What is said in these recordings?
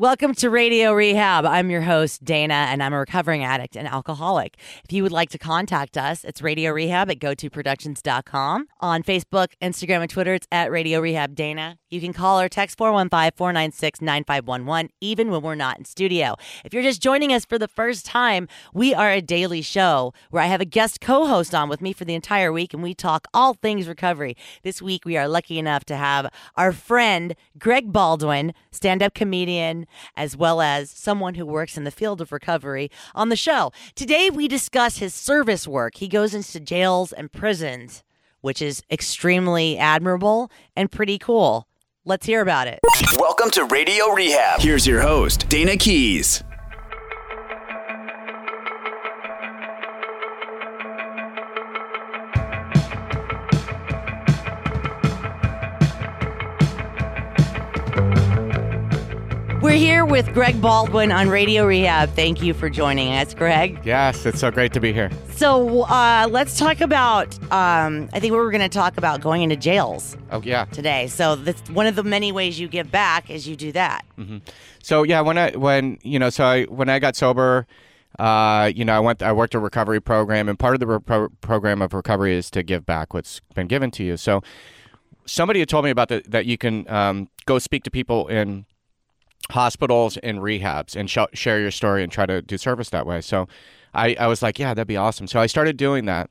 Welcome to Radio Rehab. I'm your host, Dana, and I'm a recovering addict and alcoholic. If you would like to contact us, it's Radio Rehab at gotoproductions.com. On Facebook, Instagram, and Twitter, it's at Radio Rehab Dana. You can call or text 415 496 9511, even when we're not in studio. If you're just joining us for the first time, we are a daily show where I have a guest co host on with me for the entire week, and we talk all things recovery. This week, we are lucky enough to have our friend, Greg Baldwin, stand up comedian as well as someone who works in the field of recovery on the show. Today, we discuss his service work. He goes into jails and prisons, which is extremely admirable and pretty cool. Let's hear about it. Welcome to Radio Rehab. Here's your host, Dana Keys. Here with Greg Baldwin on Radio Rehab. Thank you for joining us, Greg. Yes, it's so great to be here. So uh, let's talk about. Um, I think we were going to talk about going into jails Oh yeah. today. So that's one of the many ways you give back is you do that. So yeah, when I when you know, so I when I got sober, uh, you know, I went I worked a recovery program, and part of the re- program of recovery is to give back what's been given to you. So somebody had told me about the, that you can um, go speak to people in hospitals and rehabs and sh- share your story and try to do service that way. So I, I was like, yeah, that'd be awesome. So I started doing that.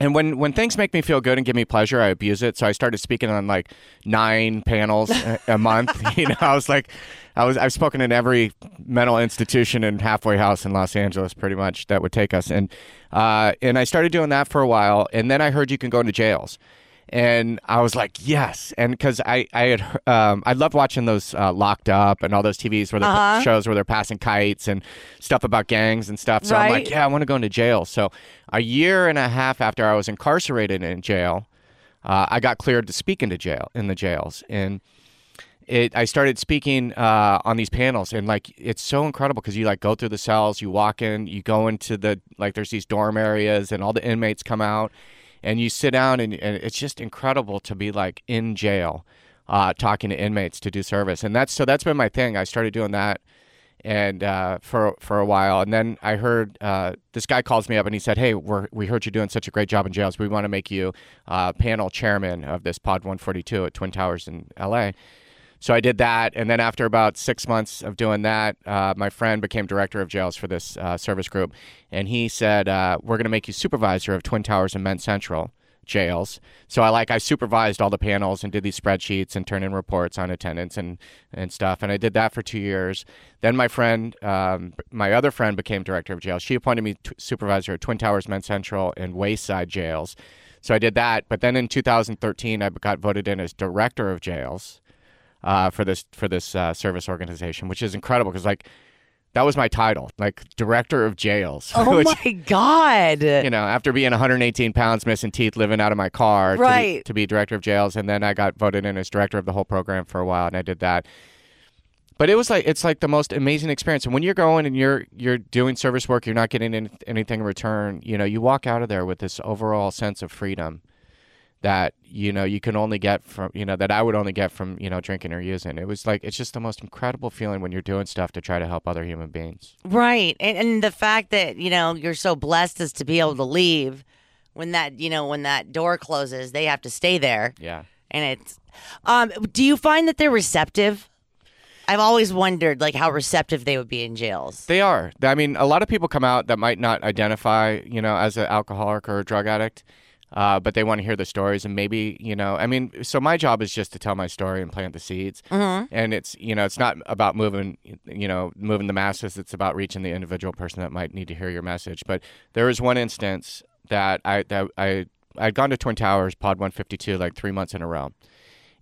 And when, when things make me feel good and give me pleasure, I abuse it. So I started speaking on like nine panels a, a month. You know, I was like, I was I've spoken in every mental institution and halfway house in Los Angeles, pretty much that would take us. And uh, and I started doing that for a while. And then I heard you can go into jails and I was like, yes, and because I I had um, I loved watching those uh, Locked Up and all those TVs where the Uh-huh. shows where they're passing kites and stuff about gangs and stuff. So I'm like, yeah, I want to go into jail. So a year and a half after I was incarcerated in jail, uh, I got cleared to speak into jail in the jails and. It, I started speaking uh, on these panels, and like it's so incredible because you like go through the cells, you walk in, you go into the like there's these dorm areas, and all the inmates come out, and you sit down and, and it's just incredible to be like in jail uh, talking to inmates to do service. And that's so that's been my thing. I started doing that and uh, for for a while. And then i heard uh, this guy calls me up and he said hey we're, we heard you're doing such a great job in jails. We want to make you uh, panel chairman of this pod 142 at twin towers in la so I did that, and then after about six months of doing that, uh, my friend became director of jails for this uh, service group, and he said, uh, "We're going to make you supervisor of Twin Towers and Men's Central jails." So I like I supervised all the panels and did these spreadsheets and turned in reports on attendance and and stuff, and I did that for two years. Then my friend, um, my other friend, became director of jails. She appointed me t- supervisor at Twin Towers, Men's Central, and Wayside jails. So I did that, but then in 2013, I got voted in as director of jails uh, for this for this uh, service organization, which is incredible because like that was my title, like director of jails. Oh which, my God. You know, after being 118 pounds, missing teeth, living out of my car, to be- Right. to, be, director of jails, and then I got voted in as director of the whole program for a while, and I did that. But it was like it's like the most amazing experience. And when you're going and you're you're doing service work, you're not getting any, anything in return. You know, you walk out of there with this overall sense of freedom that you know you can only get from you know that I would only get from you know drinking or using. It was like it's just the most incredible feeling when you're doing stuff to try to help other human beings. Right. And, and the fact that, you know, you're so blessed as to be able to leave when that, you know, when that door closes, they have to stay there. Yeah. And it's, um, do you find that they're receptive? I've always wondered, like, how receptive they would be in jails. They are. I mean, a lot of people come out that might not identify, you know, as an alcoholic or a drug addict, uh, but they want to hear the stories and maybe, you know, I mean, so my job is just to tell my story and plant the seeds. Mm-hmm. And it's, you know, it's not about moving, you know, moving the masses. It's about reaching the individual person that might need to hear your message. But there was one instance that I that I I'd gone to Twin Towers, Pod 152, like three months in a row.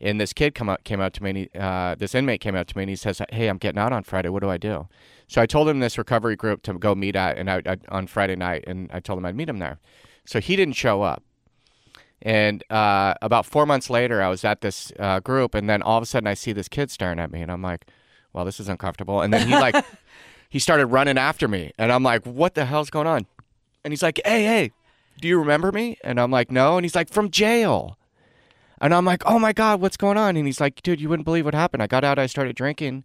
And this kid come up, came out to me, and he, uh, this inmate came out to me, and he says, "Hey, I'm getting out on Friday. What do I do?" So I told him this recovery group to go meet at, and I, I on Friday night, and I told him I'd meet him there. So he didn't show up. And uh, about four months later, I was at this uh, group, and then all of a sudden, I see this kid staring at me, and I'm like, "Well, this is uncomfortable." And then he like, he started running after me, and I'm like, "What the hell's going on?" And he's like, "Hey, hey, do you remember me?" And I'm like, "No." And he's like, "From jail." And I'm like, "Oh my god, what's going on?" And he's like, "Dude, you wouldn't believe what happened. I got out, I started drinking."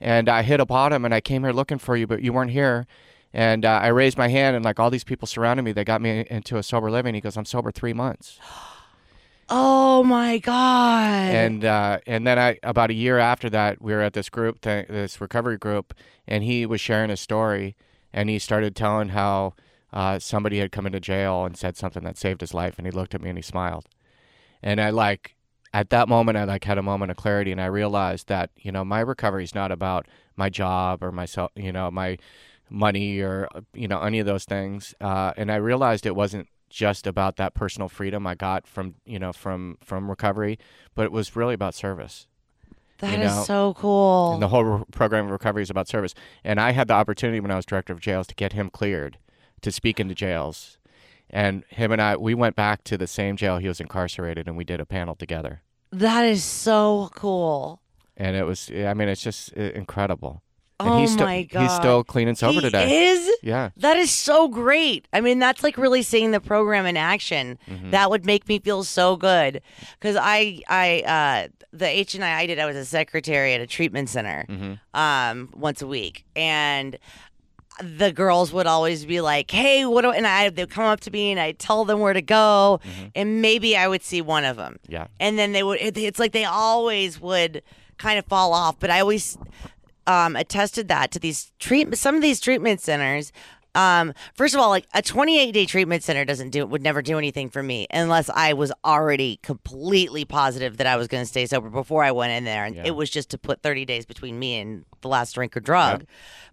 and I hit a bottom, and I came here looking for you, but you weren't here. And uh, I raised my hand, and like all these people surrounded me, they got me into a sober living. He goes, "I'm sober three months." Oh my god. and uh, and then I about a year after that, we were at this group, th- this recovery group, and he was sharing a story, and he started telling how uh, somebody had come into jail and said something that saved his life, and he looked at me and he smiled, and I like at that moment I like had a moment of clarity, and I realized that you know my recovery is not about my job or myself, you know my money or you know any of those things, uh, and I realized it wasn't just about that personal freedom I got from you know from from recovery, but it was really about service. That you is so cool. And the whole re- program of recovery is about service. And I had the opportunity when I was director of jails to get him cleared to speak into jails. And him and I, we went back to the same jail he was incarcerated, and we did a panel together. that is so cool. And it was, I mean, it's just uh, incredible. And Oh he's still, my God. He's still clean and sober he today. is? Yeah. That is so great. I mean, that's like really seeing the program in action. Mm-hmm. That would make me feel so good because I, I, uh, the H and I I did. I was a secretary at a treatment center, Mm-hmm. um, once a week, and the girls would always be like, "Hey, what?" Do, and I they'd come up to me and I'd tell them where to go, Mm-hmm. and maybe I would see one of them, Yeah. and then they would. It, it's like they always would kind of fall off, but I always um, attested that to these treatment. Some of these treatment centers. Um, first of all, like a 28 day treatment center doesn't do would never do anything for me unless I was already completely positive that I was going to stay sober before I went in there, and Yeah. it was just to put 30 days between me and the last drink or drug.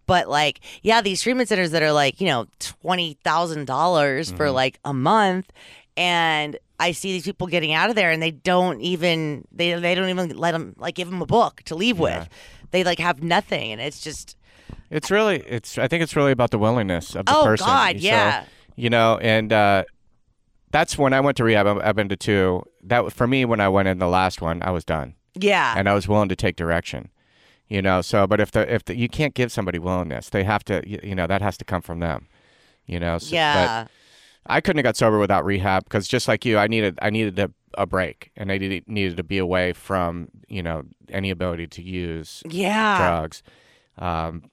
But like, yeah, these treatment centers that are like you know twenty thousand dollars for like a month, and I see these people getting out of there, and they don't even they they don't even let them like give them a book to leave with. They like have nothing, and it's just It's really, it's. I think it's really about the willingness of the Oh, person. God, So, yeah. you know, and uh, that's when I went to rehab. I've- I've been to two. That for me, when I went in the last one, I was done, yeah. and I was willing to take direction. You know, so but if the if the, you can't give somebody willingness, they have to. You, you know, that has to come from them. You know. So, yeah. But I couldn't have got sober without rehab because just like you, I needed I needed a, a break, and I needed needed to be away from you know any ability to use yeah. drugs. Um,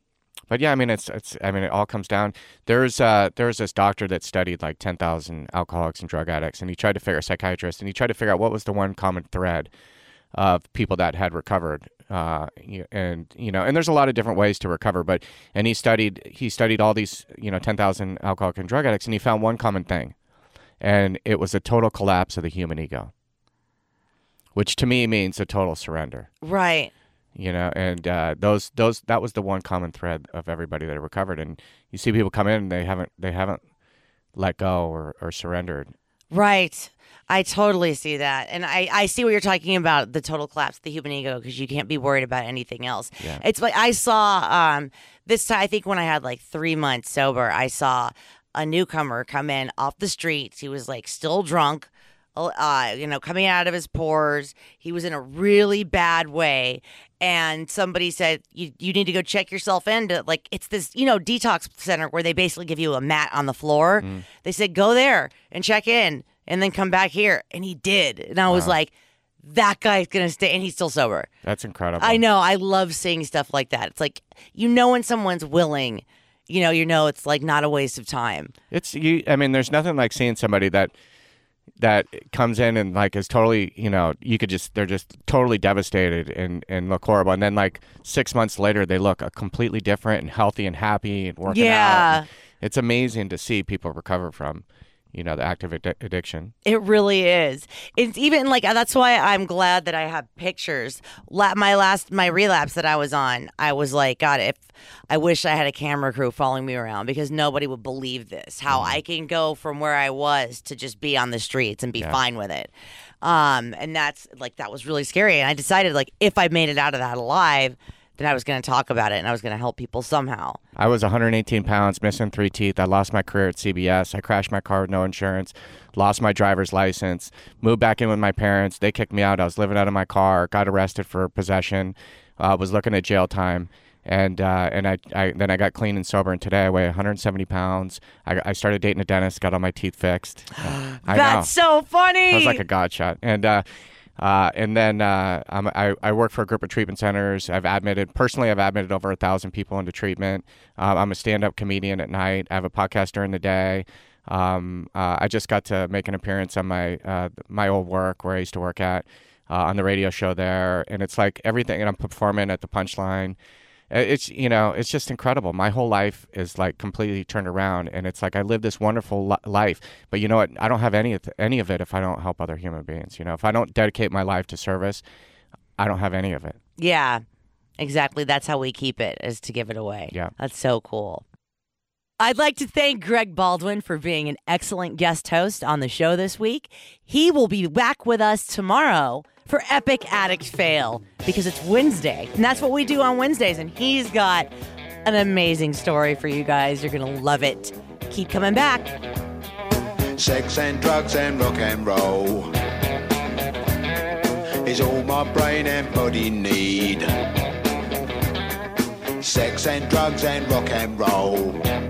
but yeah, I mean, it's it's. I mean, it all comes down. There's uh, there's this doctor that studied like ten thousand alcoholics and drug addicts, and he tried to figure a psychiatrist, and he tried to figure out what was the one common thread of people that had recovered. Uh, and you know, and there's a lot of different ways to recover, but and he studied he studied all these you know ten thousand alcoholic and drug addicts, and he found one common thing, and it was a total collapse of the human ego, which to me means a total surrender Right. you know and uh, those those that was the one common thread of everybody that recovered and you see people come in and they haven't they haven't let go or, or surrendered Right. I totally see that. And I, I see what you're talking about the total collapse of the human ego because you can't be worried about anything else. Yeah. It's like I saw um, this time, I think when I had like three months sober, I saw a newcomer come in off the streets. He was like still drunk, uh, you know, coming out of his pores. He was in a really bad way. And somebody said, you, you need to go check yourself into like, it's this, you know, detox center where they basically give you a mat on the floor. They said, go there and check in and then come back here. And he did. And I was like, that guy's going to stay. And he's still sober. that's incredible I know. I love seeing stuff like that. It's like, you know, when someone's willing, you know, you know, it's like not a waste of time. it's you i mean there's nothing like seeing somebody that that comes in and like is totally you know you could just they're just totally devastated and and look horrible. And then like six months later they look uh, completely different and healthy and happy and working Yeah. out it's amazing to see people recover from you know the active addi- addiction It really is. It's even like that's why I'm glad that I have pictures. La- my last my relapse that I was on, I was like, God, if I wish I had a camera crew following me around because nobody would believe this. How I can go from where I was to just be on the streets and be fine with it. Um, and that's like that was really scary. And I decided like if I made it out of that alive, then I was going to talk about it and I was going to help people somehow. I was 118 pounds, missing three teeth. I lost my career at CBS. I crashed my car with no insurance, lost my driver's license, moved back in with my parents. They kicked me out. I was living out of my car, got arrested for possession, uh, was looking at jail time. And uh, and I, I then I got clean and sober, and today I weigh 170 pounds. I, I started dating a dentist, got all my teeth fixed. Know. That's so funny. I was like a god shot. And uh, Uh, and then uh, I, I work for a group of treatment centers. I've admitted, personally, I've admitted over a thousand people into treatment. Um, I'm a stand up comedian at night. I have a podcast during the day. Um, uh, I just got to make an appearance on my uh, my old work where I used to work at uh, on the radio show there, and it's like everything. And I'm performing at the Punchline. Uh, It's you know it's just incredible. My whole life is like completely turned around, and it's like I live this wonderful li- life. But you know what? I don't have any of th- any of it if I don't help other human beings. You know, if I don't dedicate my life to service, I don't have any of it. Yeah, exactly. That's how we keep it, is to give it away. Yeah. That's so cool. I'd like to thank Greg Baldwin for being an excellent guest host on the show this week. He will be back with us tomorrow for Epic Addict Fail because it's Wednesday. And that's what we do on Wednesdays. And he's got an amazing story for you guys. You're going to love it. Keep coming back. Sex and drugs and rock and roll is all my brain and body need. Sex and drugs and rock and roll.